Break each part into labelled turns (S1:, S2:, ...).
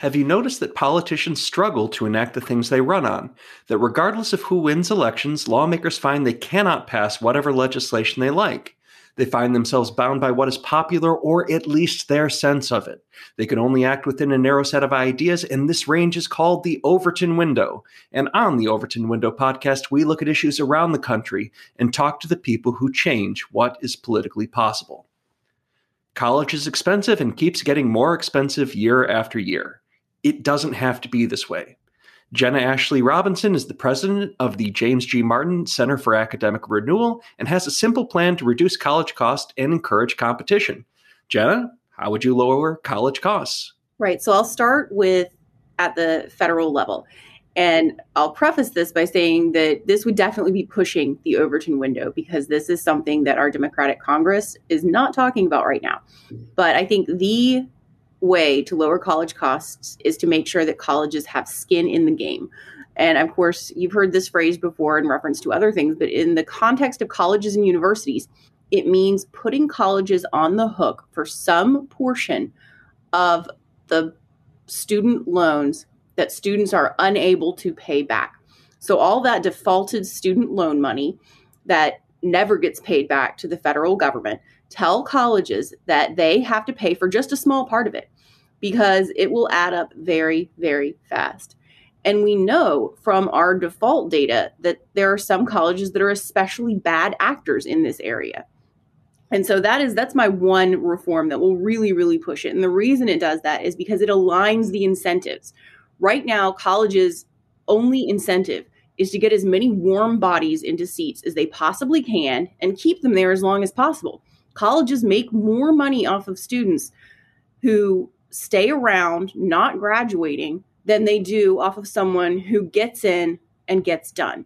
S1: Have you noticed that politicians struggle to enact the things they run on? That regardless of who wins elections, lawmakers find they cannot pass whatever legislation they like. They find themselves bound by what is popular or at least their sense of it. They can only act within a narrow set of ideas, and this range is called the Overton Window. And on the Overton Window podcast, we look at issues around the country and talk to the people who change what is politically possible. College is expensive and keeps getting more expensive year after year. It doesn't have to be this way. Jenna Ashley Robinson is the president of the James G. Martin Center for Academic Renewal and has a simple plan to reduce college costs and encourage competition. Jenna, how would you lower college costs?
S2: Right. So I'll start with at the federal level. And I'll preface this by saying that this would definitely be pushing the Overton window because this is something that our Democratic Congress is not talking about right now. But I think the way to lower college costs is to make sure that colleges have skin in the game. And of course, you've heard this phrase before in reference to other things, but in the context of colleges and universities, it means putting colleges on the hook for some portion of the student loans that students are unable to pay back. So, all that defaulted student loan money that never gets paid back to the federal government, tell colleges that they have to pay for just a small part of it because it will add up very, very fast. And we know from our default data that there are some colleges that are especially bad actors in this area. And so that is that's my one reform that will really really push it. And the reason it does that is because it aligns the incentives. Right now colleges only incentive is to get as many warm bodies into seats as they possibly can and keep them there as long as possible. Colleges make more money off of students who stay around not graduating than they do off of someone who gets in and gets done.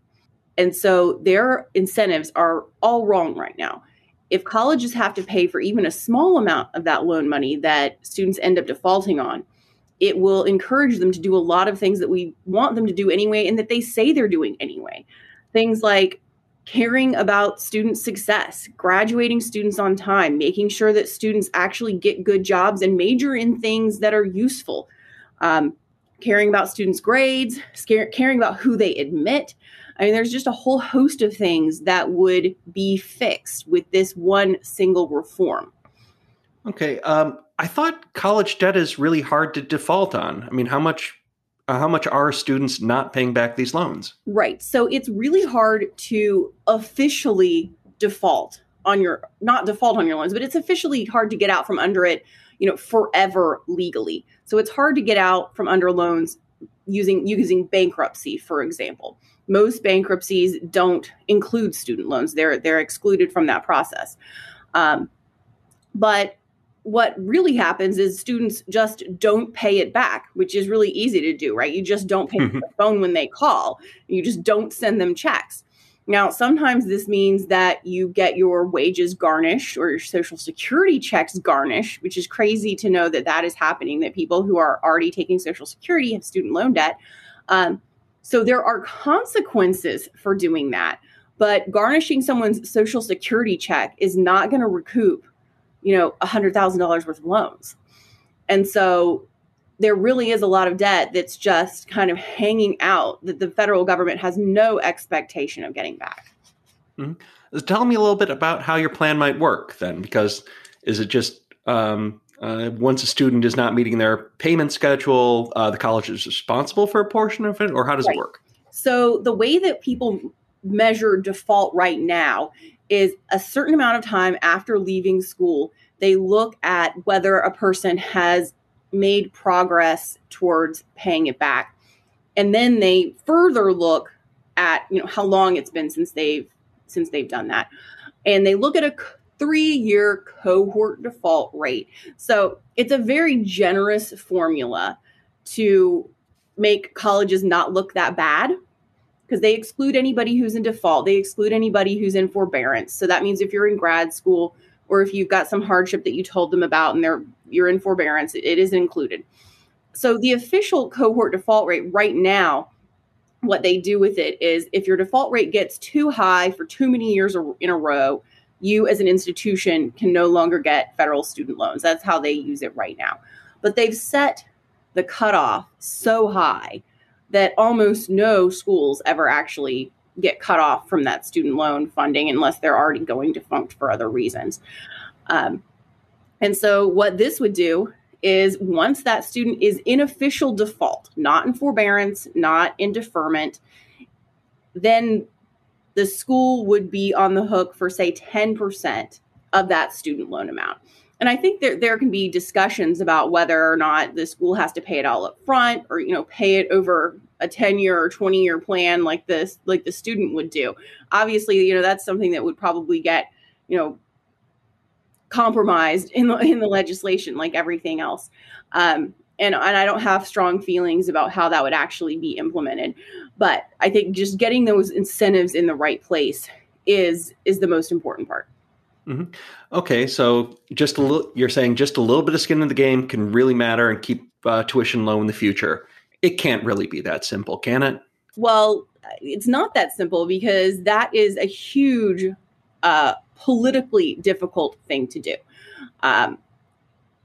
S2: And so their incentives are all wrong right now. If colleges have to pay for even a small amount of that loan money that students end up defaulting on, it will encourage them to do a lot of things that we want them to do anyway and that they say they're doing anyway. Things like caring about student success, graduating students on time, making sure that students actually get good jobs and major in things that are useful, um, caring about students' grades, caring about who they admit. I mean, there's just a whole host of things that would be fixed with this one single reform.
S1: Okay. Um, I thought college debt is really hard to default on. I mean, how much how much are students not paying back these loans?
S2: Right. So it's really hard to officially default on your not default on your loans, but it's officially hard to get out from under it, you know, forever legally. So it's hard to get out from under loans using using bankruptcy, for example. Most bankruptcies don't include student loans; they're they're excluded from that process. Um, but what really happens is students just don't pay it back, which is really easy to do, right? You just don't pay the phone when they call. You just don't send them checks. Now, sometimes this means that you get your wages garnished or your social security checks garnished, which is crazy to know that that is happening, that people who are already taking social security have student loan debt. Um, so there are consequences for doing that. But garnishing someone's social security check is not going to recoup you know, $100,000 worth of loans. And so there really is a lot of debt that's just kind of hanging out that the federal government has no expectation of getting back.
S1: Mm-hmm. Tell me a little bit about how your plan might work then, because is it just um, uh, once a student is not meeting their payment schedule, uh, the college is responsible for a portion of it, or how does right. it work?
S2: So the way that people measure default right now is a certain amount of time after leaving school, they look at whether a person has made progress towards paying it back. And then they further look at, you know, how long it's been since they've since they've done that. And they look at a 3-year cohort default rate. So, it's a very generous formula to make colleges not look that bad because they exclude anybody who's in default. They exclude anybody who's in forbearance. So that means if you're in grad school or if you've got some hardship that you told them about and they're you're in forbearance, it, it is included. So the official cohort default rate right now, what they do with it is if your default rate gets too high for too many years in a row, you as an institution can no longer get federal student loans. That's how they use it right now. But they've set the cutoff so high that almost no schools ever actually get cut off from that student loan funding unless they're already going defunct for other reasons. Um, and so, what this would do is once that student is in official default, not in forbearance, not in deferment, then the school would be on the hook for, say, 10% of that student loan amount. And I think there, there can be discussions about whether or not the school has to pay it all up front or, you know, pay it over a 10 year or 20 year plan like this, like the student would do. Obviously, you know, that's something that would probably get, you know, compromised in the, in the legislation like everything else. Um, and, and I don't have strong feelings about how that would actually be implemented. But I think just getting those incentives in the right place is is the most important part.
S1: Mm-hmm. Okay, so just a little, you're saying just a little bit of skin in the game can really matter and keep uh, tuition low in the future. It can't really be that simple, can it?
S2: Well, it's not that simple because that is a huge uh, politically difficult thing to do. Um,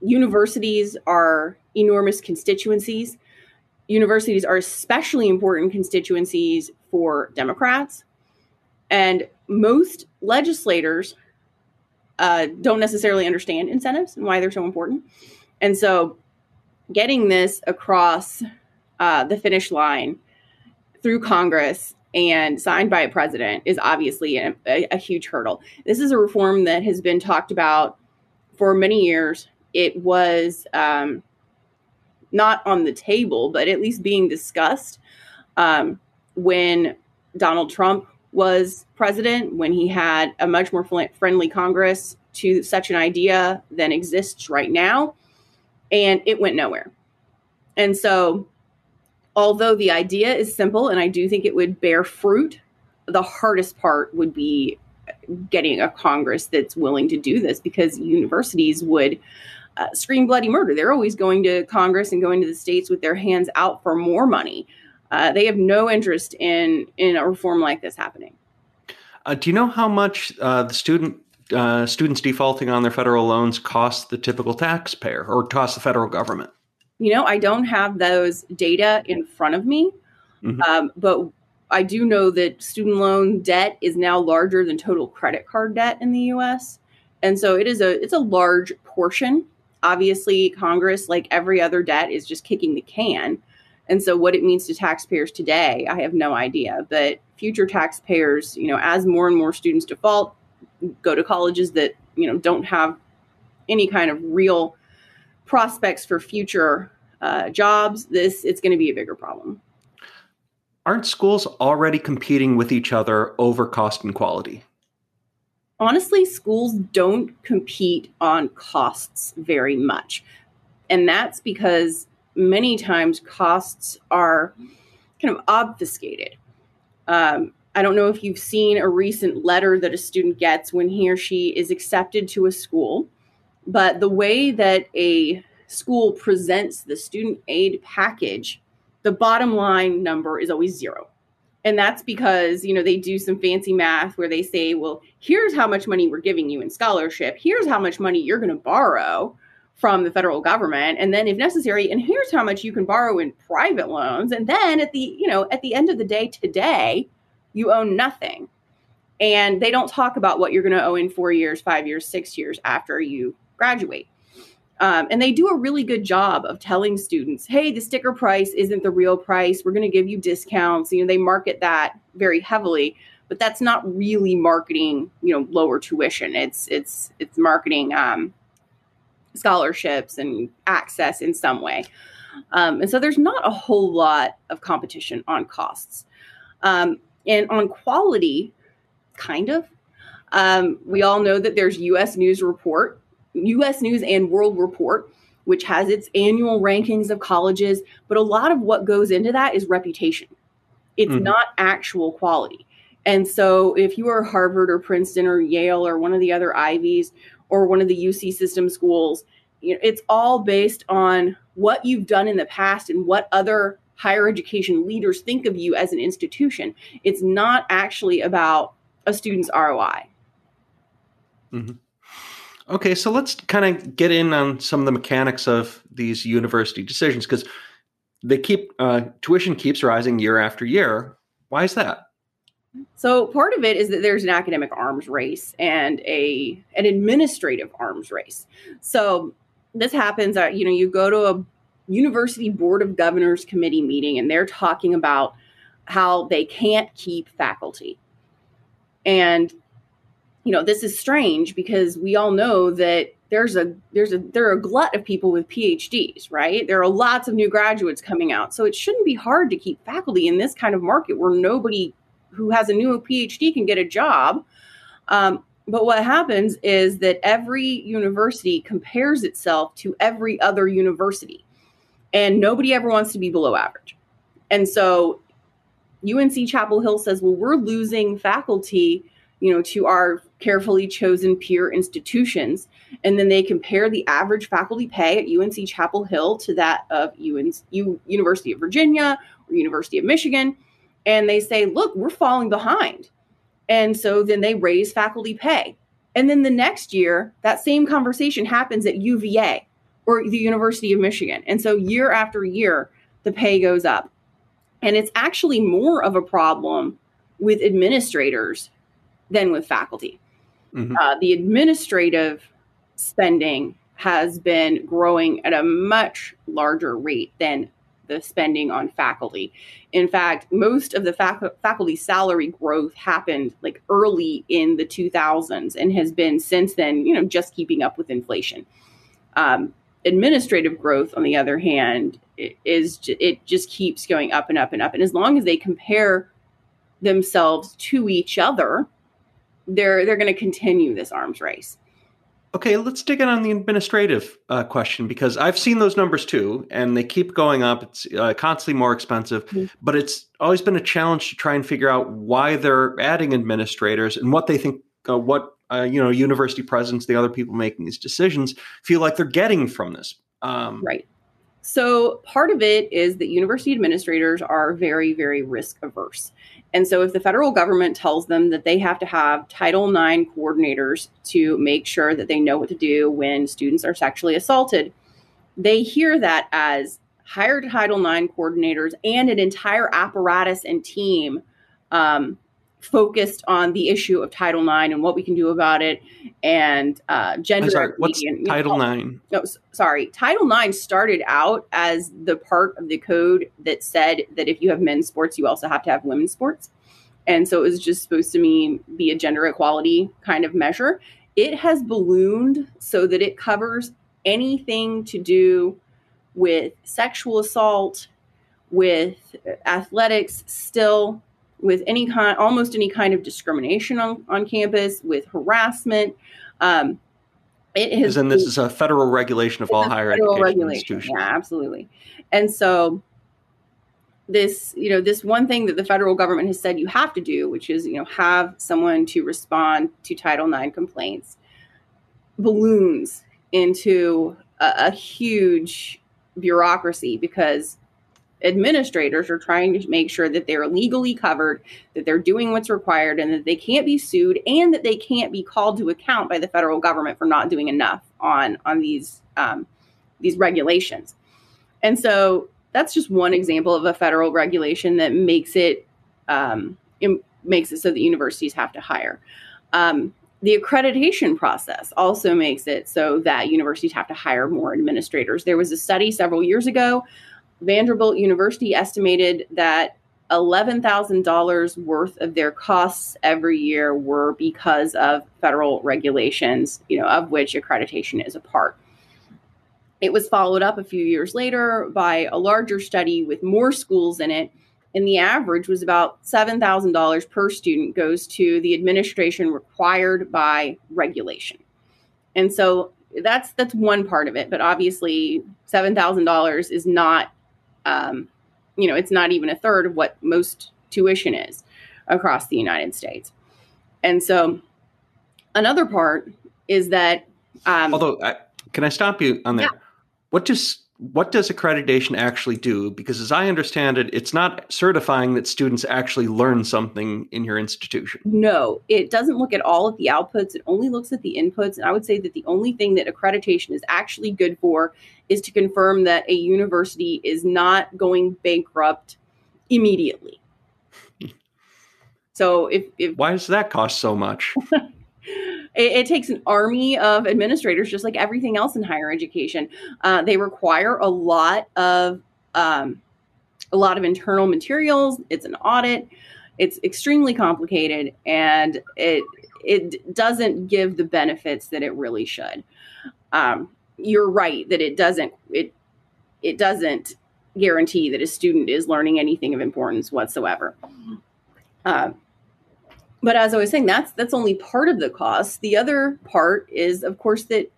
S2: universities are enormous constituencies. Universities are especially important constituencies for Democrats. And most legislators uh, don't necessarily understand incentives and why they're so important. And so, getting this across uh, the finish line through Congress and signed by a president is obviously a, a, a, huge hurdle. This is a reform that has been talked about for many years. It was um, not on the table, but at least being discussed um, when Donald Trump was president, when he had a much more friendly Congress to such an idea than exists right now. And it went nowhere. And so, although the idea is simple and I do think it would bear fruit, the hardest part would be getting a Congress that's willing to do this because universities would uh, scream bloody murder. They're always going to Congress and going to the states with their hands out for more money. Uh, they have no interest in in a reform like this happening.
S1: Uh, do you know how much uh, the student uh, students defaulting on their federal loans cost the typical taxpayer or cost the federal government?
S2: You know, I don't have those data in front of me, mm-hmm. um, but I do know that student loan debt is now larger than total credit card debt in the U.S. And so it is a it's a large portion. Obviously, Congress, like every other debt, is just kicking the can. And so, what it means to taxpayers today, I have no idea. But future taxpayers, you know, as more and more students default, go to colleges that you know don't have any kind of real prospects for future uh, jobs, this it's going to be a bigger problem.
S1: Aren't schools already competing with each other over cost and quality?
S2: Honestly, schools don't compete on costs very much. And that's because many times costs are kind of obfuscated. Um, I don't know if you've seen a recent letter that a student gets when he or she is accepted to a school, but the way that a school presents the student aid package, the bottom line number is always zero. And that's because, you know, they do some fancy math where they say, well, here's how much money we're giving you in scholarship. Here's how much money you're going to borrow from the federal government and then if necessary and here's how much you can borrow in private loans and then at the you know at the end of the day today you own nothing. And they don't talk about what you're going to owe in four years, five years, six years after you graduate. Um, and they do a really good job of telling students, hey, the sticker price isn't the real price. We're going to give you discounts. You know, they market that very heavily, but that's not really marketing, you know, lower tuition. It's it's it's marketing um, scholarships and access in some way. Um, and so there's not a whole lot of competition on costs. Um, and on quality, kind of. Um, we all know that there's US News Report, US News and World Report, which has its annual rankings of colleges, but a lot of what goes into that is reputation. It's mm-hmm. not actual quality. And so if you are Harvard or Princeton or Yale or one of the other Ivies or one of the UC system schools, you know, it's all based on what you've done in the past and what other higher education leaders think of you as an institution. It's not actually about a student's ROI.
S1: Mm-hmm. Okay, so let's kind of get in on some of the mechanics of these university decisions because they keep uh, tuition keeps rising year after year. Why is that?
S2: So part of it is that there's an academic arms race and a an administrative arms race. So this happens at you know you go to a university board of governors committee meeting and they're talking about how they can't keep faculty. And you know, this is strange because we all know that there's a there's a there are a glut of people with PhDs, right? There are lots of new graduates coming out. So it shouldn't be hard to keep faculty in this kind of market where nobody who has a new PhD can get a job. Um, but what happens is that every university compares itself to every other university, and nobody ever wants to be below average. And so UNC Chapel Hill says, well, we're losing faculty, you know, to our carefully chosen peer institutions. And then they compare the average faculty pay at UNC Chapel Hill to that of UNC, U, University of Virginia or University of Michigan. And they say, look, we're falling behind. And so then they raise faculty pay. And then the next year, that same conversation happens at UVA or the University of Michigan. And so year after year, the pay goes up. And it's actually more of a problem with administrators than with faculty. Mm-hmm. Uh, the administrative spending has been growing at a much larger rate than the spending on faculty. In fact, most of the fac- faculty salary growth happened like early in the 2000s and has been since then, you know, just keeping up with inflation. Um, administrative growth, on the other hand, is it just keeps going up and up and up. And as long as they compare themselves to each other, they're they're going to continue this arms race.
S1: Okay, let's dig in on the administrative uh, question because I've seen those numbers too, and they keep going up. It's uh, constantly more expensive, mm-hmm. but it's always been a challenge to try and figure out why they're adding administrators and what they think, uh, what uh, you know, university presidents, the other people making these decisions feel like they're getting from this.
S2: Um, right. So part of it is that university administrators are very, very risk averse. And so, if the federal government tells them that they have to have Title IX coordinators to make sure that they know what to do when students are sexually assaulted, they hear that as hire Title IX coordinators and an entire apparatus and team um, focused on the issue of Title IX and what we can do about it and uh, gender
S1: sorry, What's and, Title know, IX?
S2: No, sorry. Title IX started out as the part of the code that said that if you have men's sports, you also have to have women's sports. And so it was just supposed to mean be a gender equality kind of measure. It has ballooned so that it covers anything to do with sexual assault, with athletics still with any kind, almost any kind of discrimination on, on campus, with harassment. Um,
S1: it has. And this is a federal regulation of all higher education institutions.
S2: Yeah, absolutely. And so this, you know, this one thing that the federal government has said you have to do, which is, you know, have someone to respond to Title IX complaints, balloons into a, a huge bureaucracy because administrators are trying to make sure that they're legally covered, that they're doing what's required, and that they can't be sued, and that they can't be called to account by the federal government for not doing enough on on these um, these regulations. And so that's just one example of a federal regulation that makes it um, it makes it so that universities have to hire. Um, the accreditation process also makes it so that universities have to hire more administrators. There was a study several years ago Vanderbilt University estimated that $11,000 worth of their costs every year were because of federal regulations, you know, of which accreditation is a part. It was followed up a few years later by a larger study with more schools in it, and the average was about $7,000 per student goes to the administration required by regulation. And so that's that's one part of it, but obviously $7,000 is not um, you know, it's not even a third of what most tuition is across the United States. And so another part is that.
S1: Um, Although, I, can I stop you on that? Yeah. What does what does accreditation actually do? Because as I understand it, it's not certifying that students actually learn something in your institution.
S2: No, it doesn't look at all of the outputs. It only looks at the inputs. And I would say that the only thing that accreditation is actually good for is to confirm that a university is not going bankrupt immediately. so if, if
S1: why does that cost so much?
S2: it, it, takes an army of administrators, just like everything else in higher education. Uh, they require a lot of um, a lot of internal materials. It's an audit. It's extremely complicated, and it it doesn't give the benefits that it really should. Um, you're right that it doesn't it it doesn't guarantee that a student is learning anything of importance whatsoever. Uh, but as I was saying, that's that's only part of the cost. The other part is, of course, that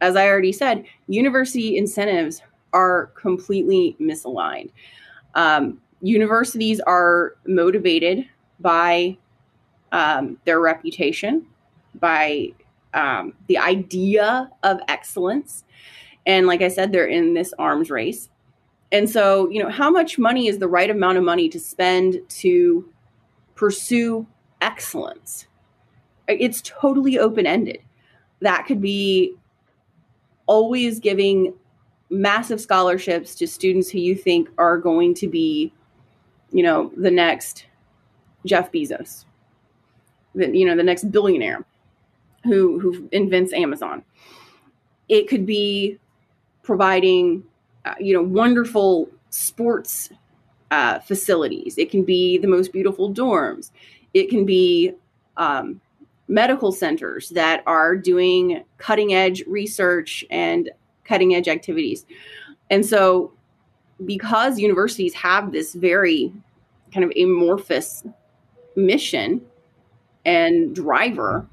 S2: as I already said, university incentives are completely misaligned. Um, universities are motivated by um, their reputation, by um, the idea of excellence, and like I said, they're in this arms race. And so, you know, how much money is the right amount of money to spend to pursue excellence. It's totally open ended. That could be always giving massive scholarships to students who you think are going to be, you know, the next Jeff Bezos, the, you know, the next billionaire who who invents Amazon. It could be providing, uh, you know, wonderful sports uh, facilities. It can be the most beautiful dorms. It can be um, medical centers that are doing cutting edge research and cutting edge activities. And so, because universities have this very kind of amorphous mission and driver,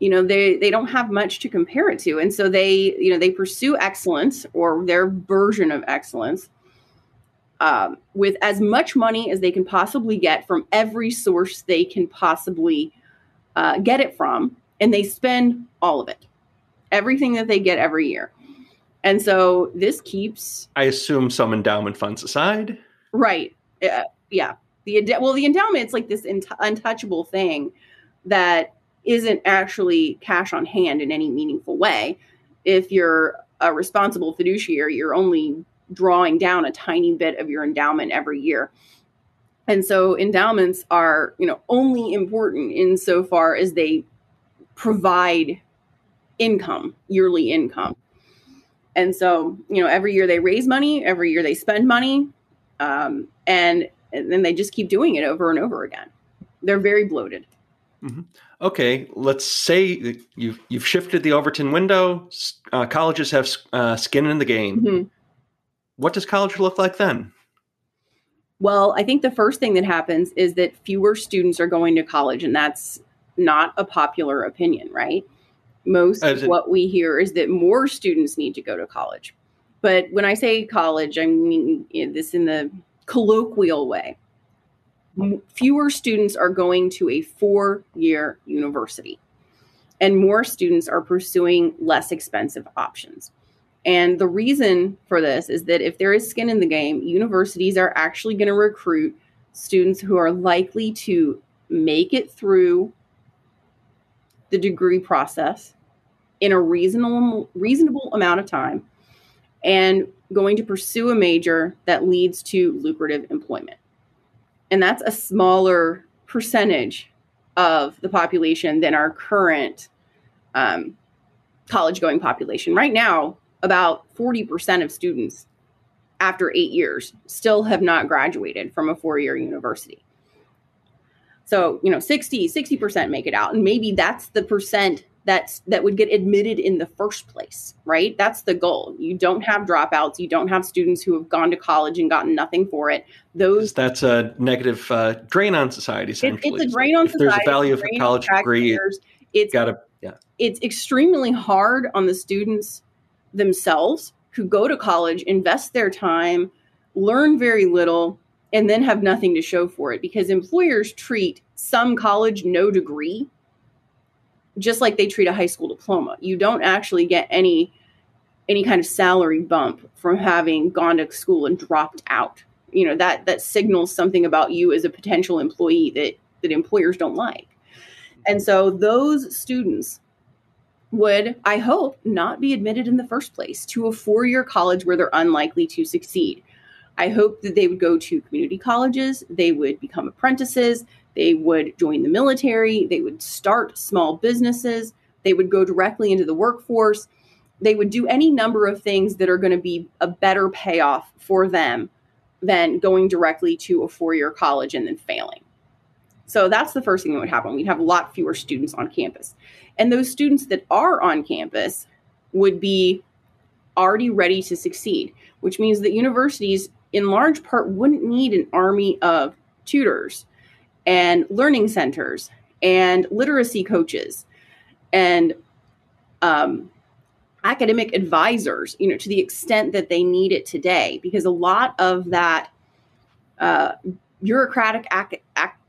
S2: you know, they, they don't have much to compare it to. And so they, you know, they pursue excellence or their version of excellence um, with as much money as they can possibly get from every source they can possibly uh, get it from, and they spend all of it, everything that they get every year. And so this keeps.
S1: I assume some endowment funds aside.
S2: Right. Uh, yeah. The well, the endowment it's like this in- untouchable thing that isn't actually cash on hand in any meaningful way. If you're a responsible fiduciary, you're only drawing down a tiny bit of your endowment every year. And so endowments are, you know, only important insofar as they provide income, yearly income. And so, you know, every year they raise money, every year they spend money, um, and, and then they just keep doing it over and over again. They're very bloated.
S1: Mm-hmm. Okay, let's say you've you've shifted the Overton window. Uh, colleges have uh, skin in the game. Mm-hmm what does college look like then?
S2: Well, I think the first thing that happens is that fewer students are going to college, and that's not a popular opinion, right? Most of what we hear is that more students need to go to college. But when I say college, I mean this in the colloquial way. Fewer students are going to a four year university, and more students are pursuing less expensive options. And the reason for this is that if there is skin in the game, universities are actually going to recruit students who are likely to make it through the degree process in a reasonable reasonable amount of time and going to pursue a major that leads to lucrative employment. And that's a smaller percentage of the population than our current um, college going population. Right now, about 40% of students after eight years still have not graduated from a four year university. So, you know, 60, 60% make it out. And maybe that's the percent that's that would get admitted in the first place, right? That's the goal. You don't have dropouts. You don't have students who have gone to college and gotten nothing for it. Those
S1: that's a negative uh, drain on society. Essentially,
S2: it, it's a drain on
S1: if
S2: society.
S1: There's a value of a college degree. It's got to yeah.
S2: It's extremely hard on the students themselves who go to college, invest their time, learn very little, and then have nothing to show for it because employers treat some college no degree just like they treat a high school diploma. You don't actually get any any kind of salary bump from having gone to school and dropped out. You know, that that signals something about you as a potential employee that that employers don't like. And so those students would, I hope, not be admitted in the first place to a four-year college where they're unlikely to succeed. I hope that they would go to community colleges, they would become apprentices, they would join the military, they would start small businesses, they would go directly into the workforce they would do any number of things that are going to be a better payoff for them than going directly to a four year college and then failing. So that's the first thing that would happen. We'd have a lot fewer students on campus. And those students that are on campus would be already ready to succeed, which means that universities, in large part, wouldn't need an army of tutors and learning centers and literacy coaches and um, academic advisors, you know, to the extent that they need it today, because a lot of that uh, bureaucratic ac-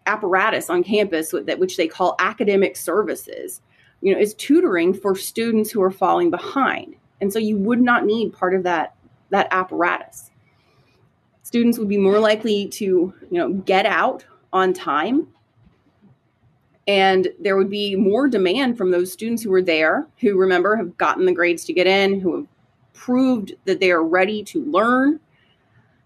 S2: apparatus on campus, that which they call academic services, you know, is tutoring for students who are falling behind, and so you would not need part of that that apparatus. Students would be more likely to, you know, get out on time and there would be more demand from those students who were there, who remember have gotten the grades to get in, who have proved that they are ready to learn.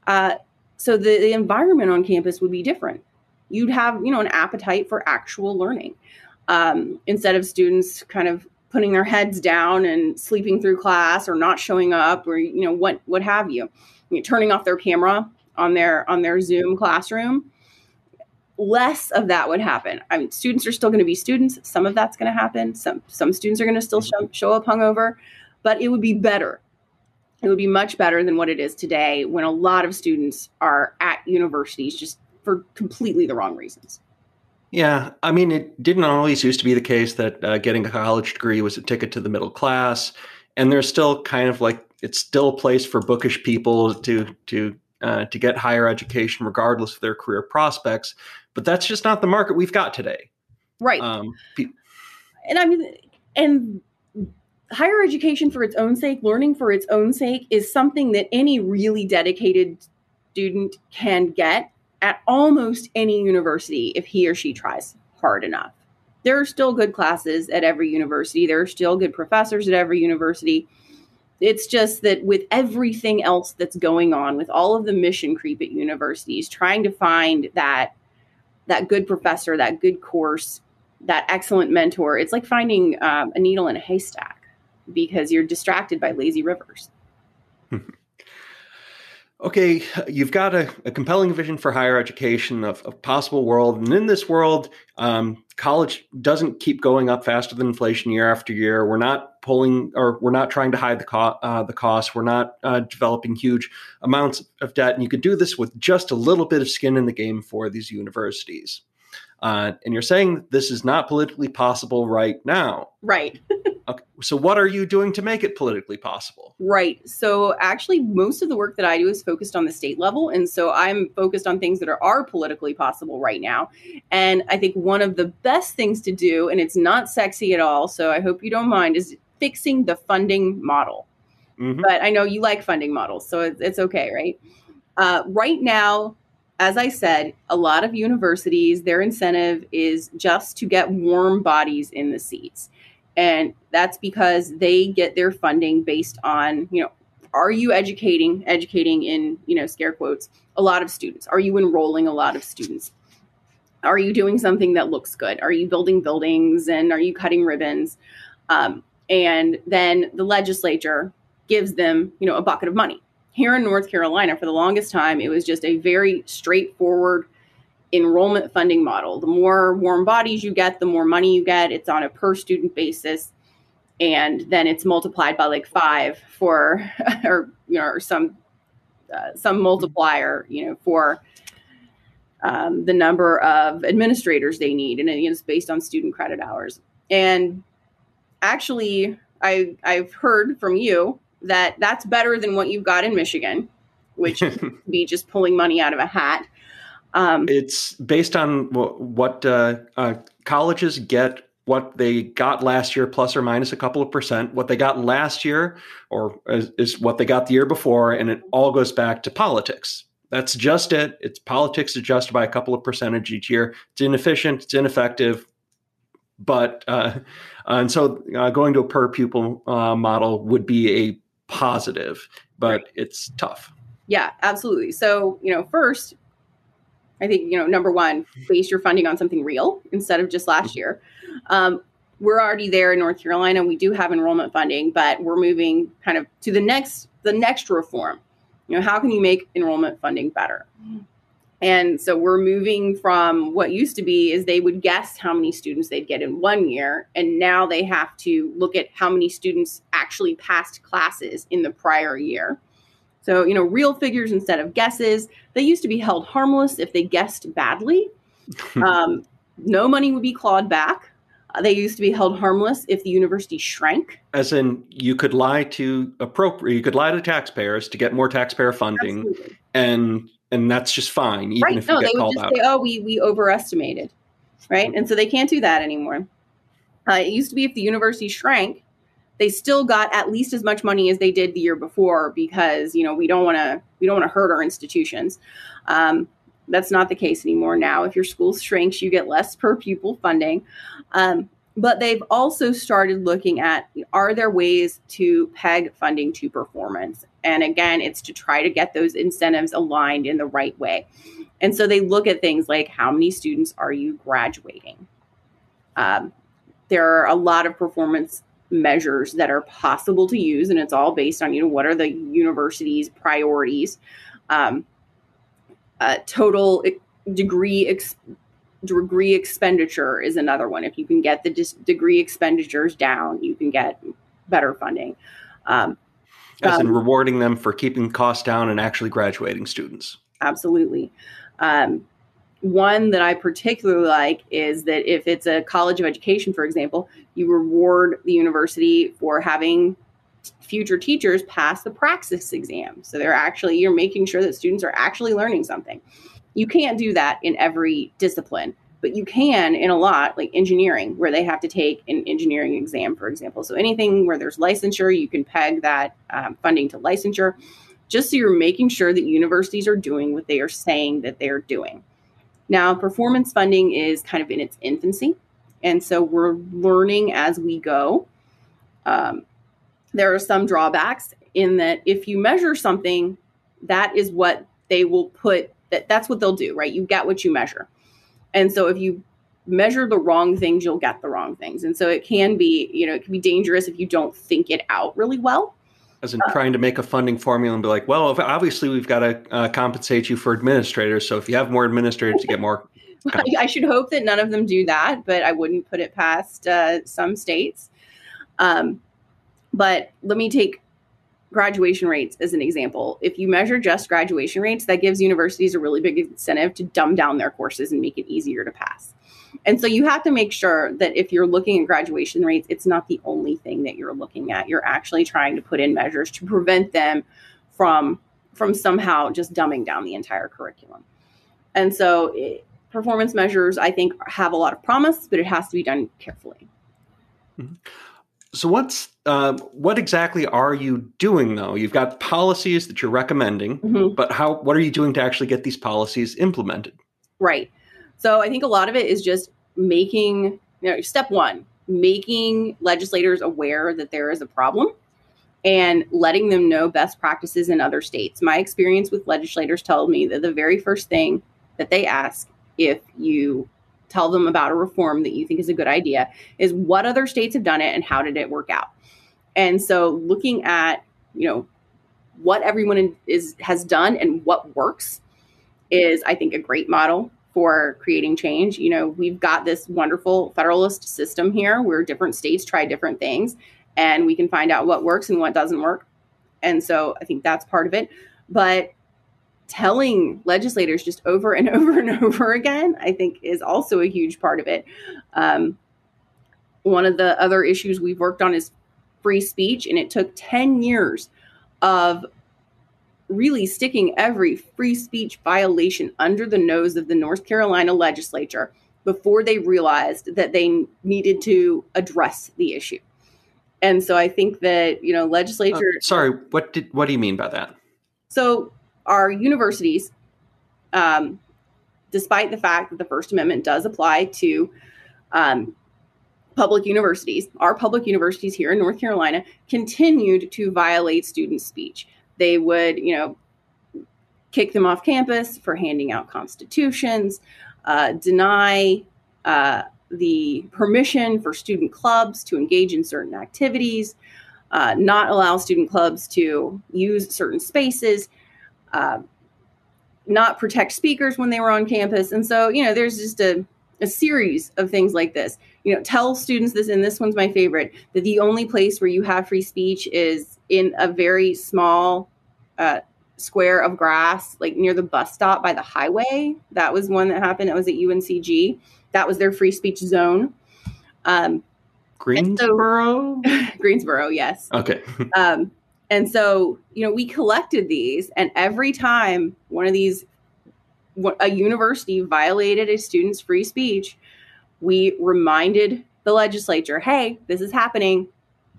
S2: Uh, so the, the environment on campus would be different. You'd have, you know, an appetite for actual learning um, instead of students kind of putting their heads down and sleeping through class or not showing up or you know what what have you, you know, turning off their camera on their on their Zoom classroom less of that would happen. I mean, students are still going to be students. Some of that's going to happen. Some some students are going to still show, show up hungover, but it would be better. It would be much better than what it is today when a lot of students are at universities just for completely the wrong reasons.
S1: Yeah, I mean, it didn't always used to be the case that uh, getting a college degree was a ticket to the middle class, and there's still kind of like it's still a place for bookish people to to uh, to get higher education regardless of their career prospects but that's just not the market we've got today.
S2: Right. Um, pe- and I mean, and higher education for its own sake, learning for its own sake, is something that any really dedicated student can get at almost any university if he or she tries hard enough. There are still good classes at every university, there are still good professors at every university. It's just that with everything else that's going on, with all of the mission creep at universities, trying to find that that good professor, that good course, that excellent mentor. It's like finding um, a needle in a haystack because you're distracted by lazy rivers.
S1: Okay, you've got a, a, compelling vision for higher education of a possible world. And in this world, um, college doesn't keep going up faster than inflation year after year. We're not pulling or we're not trying to hide the, co- uh, the cost. We're not uh, developing huge amounts of debt. And you could do this with just a little bit of skin in the game for these universities. Uh, and you're saying this is not politically possible right now.
S2: Right.
S1: okay. So, what are you doing to make it politically possible?
S2: Right. So, actually, most of the work that I do is focused on the state level. And so I'm focused on things that are, are politically possible right now. And I think one of the best things to do, and it's not sexy at all, so I hope you don't mind, is fixing the funding model. Mm-hmm. But I know you like funding models, so it's, it's okay, right? Uh, right now, as I said, a lot of universities, their incentive is just to get warm bodies in the seats. And that's because they get their funding based on, you know, are you educating, educating in, you know, scare quotes, a lot of students? Are you enrolling a lot of students? Are you doing something that looks good? Are you building buildings and are you cutting ribbons? Um, and then the legislature gives them, you know, a bucket of money here in North Carolina, for the longest time, it was just a very straightforward enrollment funding model. The more warm bodies you get, the more money you get. It's on a per student basis. And then it's multiplied by like five for, or, you know, or some, uh, some multiplier, you know, for um, the number of administrators they need. And it's based on student credit hours. And actually, I, I've heard from you that that's better than what you've got in Michigan, which would be just pulling money out of a hat.
S1: Um, it's based on what uh, uh, colleges get what they got last year plus or minus a couple of percent. What they got last year or is, is what they got the year before, and it all goes back to politics. That's just it. It's politics adjusted by a couple of percentage each year. It's inefficient. It's ineffective. But uh, and so uh, going to a per pupil uh, model would be a positive, but right. it's tough.
S2: Yeah, absolutely. So you know, first, I think you know, number one, base your funding on something real instead of just last mm-hmm. year. Um, we're already there in North Carolina. We do have enrollment funding, but we're moving kind of to the next the next reform. You know, how can you make enrollment funding better? And so we're moving from what used to be is they would guess how many students they'd get in one year, and now they have to look at how many students actually passed classes in the prior year. So, you know, real figures instead of guesses. They used to be held harmless if they guessed badly. um, no money would be clawed back. Uh, they used to be held harmless if the university shrank.
S1: As in, you could lie to appropriate, you could lie to taxpayers to get more taxpayer funding, Absolutely. and and that's just fine, even right. if no, you get
S2: they
S1: would
S2: just
S1: out.
S2: Say, oh, we we overestimated, right? And so they can't do that anymore. Uh, it used to be if the university shrank, they still got at least as much money as they did the year before because you know we don't want to we don't want to hurt our institutions. Um, that's not the case anymore now. If your school shrinks, you get less per pupil funding. Um, but they've also started looking at are there ways to peg funding to performance? And again, it's to try to get those incentives aligned in the right way. And so they look at things like how many students are you graduating? Um, there are a lot of performance measures that are possible to use, and it's all based on you know what are the university's priorities. Um, uh, total degree ex- degree expenditure is another one. If you can get the dis- degree expenditures down, you can get better funding. Um,
S1: As in um, rewarding them for keeping costs down and actually graduating students.
S2: Absolutely. Um, one that I particularly like is that if it's a college of education, for example, you reward the university for having future teachers pass the praxis exam. So they're actually, you're making sure that students are actually learning something. You can't do that in every discipline, but you can in a lot, like engineering, where they have to take an engineering exam, for example. So anything where there's licensure, you can peg that um, funding to licensure, just so you're making sure that universities are doing what they are saying that they're doing. Now, performance funding is kind of in its infancy. And so we're learning as we go. Um, there are some drawbacks in that if you measure something, that is what they will put that that's what they'll do, right? You get what you measure. And so if you measure the wrong things, you'll get the wrong things. And so it can be, you know, it can be dangerous if you don't think it out really well.
S1: As in uh, trying to make a funding formula and be like, well, obviously we've got to uh, compensate you for administrators. So if you have more administrators, you get more.
S2: I should hope that none of them do that, but I wouldn't put it past uh, some states. Um, but let me take graduation rates as an example. If you measure just graduation rates, that gives universities a really big incentive to dumb down their courses and make it easier to pass. And so you have to make sure that if you're looking at graduation rates, it's not the only thing that you're looking at. You're actually trying to put in measures to prevent them from from somehow just dumbing down the entire curriculum. And so it, performance measures I think have a lot of promise, but it has to be done carefully.
S1: Mm-hmm. So what's uh, what exactly are you doing though? You've got policies that you're recommending, mm-hmm. but how what are you doing to actually get these policies implemented?
S2: Right. So I think a lot of it is just making you know, step one, making legislators aware that there is a problem and letting them know best practices in other states. My experience with legislators told me that the very first thing that they ask if you tell them about a reform that you think is a good idea is what other states have done it and how did it work out. And so looking at you know what everyone is has done and what works is i think a great model for creating change. You know we've got this wonderful federalist system here where different states try different things and we can find out what works and what doesn't work. And so i think that's part of it. But telling legislators just over and over and over again, I think is also a huge part of it. Um, one of the other issues we've worked on is free speech, and it took 10 years of really sticking every free speech violation under the nose of the North Carolina legislature before they realized that they needed to address the issue. And so I think that, you know, legislature uh,
S1: Sorry, what did what do you mean by that?
S2: So our universities um, despite the fact that the First Amendment does apply to um, public universities, our public universities here in North Carolina continued to violate student speech. They would, you know, kick them off campus for handing out constitutions, uh, deny uh, the permission for student clubs to engage in certain activities, uh, not allow student clubs to use certain spaces. Uh, not protect speakers when they were on campus. And so, you know, there's just a, a series of things like this. You know, tell students this, and this one's my favorite, that the only place where you have free speech is in a very small uh, square of grass, like near the bus stop by the highway. That was one that happened. It was at UNCG. That was their free speech zone. Um,
S1: Greensboro?
S2: So, Greensboro, yes.
S1: Okay.
S2: um, and so, you know, we collected these, and every time one of these, a university violated a student's free speech, we reminded the legislature, hey, this is happening.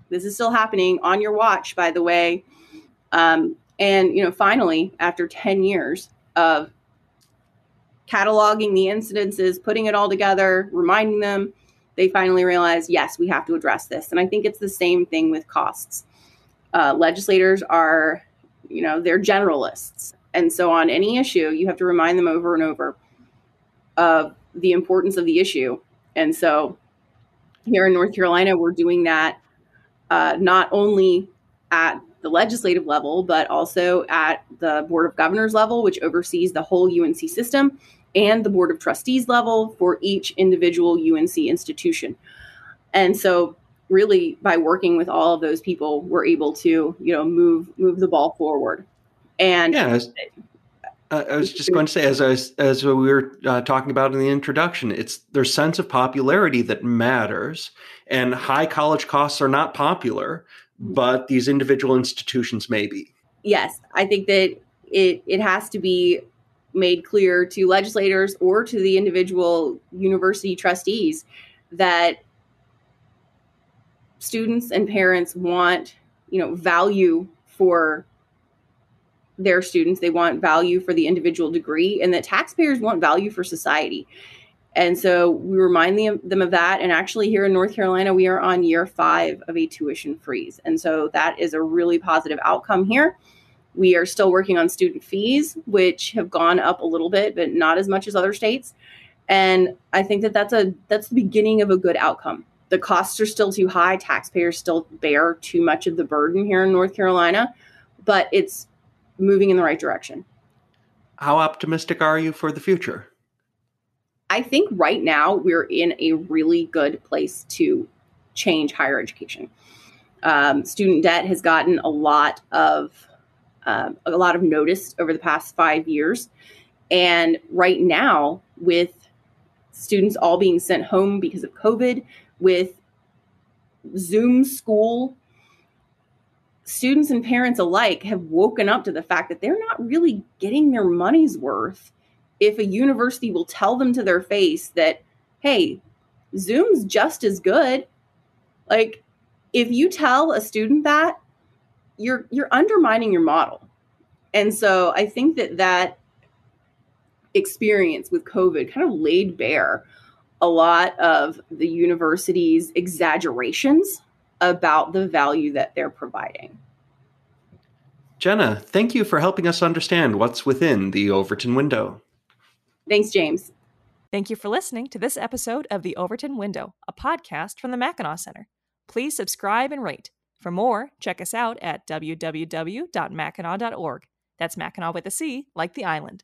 S2: This is still happening on your watch, by the way. Um, and, you know, finally, after 10 years of cataloging the incidences, putting it all together, reminding them, they finally realized, yes, we have to address this. And I think it's the same thing with costs uh, legislators are, you know, they're generalists. And so on any issue, you have to remind them over and over of the importance of the issue. And so here in North Carolina, we're doing that uh, not only at the legislative level, but also at the Board of Governors level, which oversees the whole UNC system, and the Board of Trustees level for each individual UNC institution. And so really by working with all of those people we're able to you know move move the ball forward. And
S1: yeah I was, I was just going to say as I was, as we were uh, talking about in the introduction it's their sense of popularity that matters and high college costs are not popular but these individual institutions may be.
S2: Yes i think that it it has to be made clear to legislators or to the individual university trustees that students and parents want, you know, value for their students. They want value for the individual degree, and that taxpayers want value for society. And so we remind them, of that. And actually, here in North Carolina, we are on year five of a tuition freeze. And so that is a really positive outcome here. We are still working on student fees, which have gone up a little bit, but not as much as other states. And I think that that's a that's the beginning of a good outcome the costs are still too high. Taxpayers still bear too much of the burden here in North Carolina, but it's moving in the right direction.
S1: How optimistic are you for the future?
S2: I think right now we're in a really good place to change higher education. Um, student debt has gotten a lot of uh, a lot of notice over the past five years, and right now with students all being sent home because of COVID, with Zoom school, students and parents alike have woken up to the fact that they're not really getting their money's worth if a university will tell them to their face that, hey, Zoom's just as good. Like, if you tell a student that, you're you're undermining your model. And so I think that that experience with COVID kind of laid bare a lot of the university's exaggerations about the value that they're providing.
S1: Jenna, thank you for helping us understand what's within the Overton window.
S2: Thanks, James.
S3: Thank you for listening to this episode of The Overton Window, a podcast from the Mackinac Center. Please subscribe and rate. For more, check us out at www.mackinac.org. That's Mackinac with a C, like the island.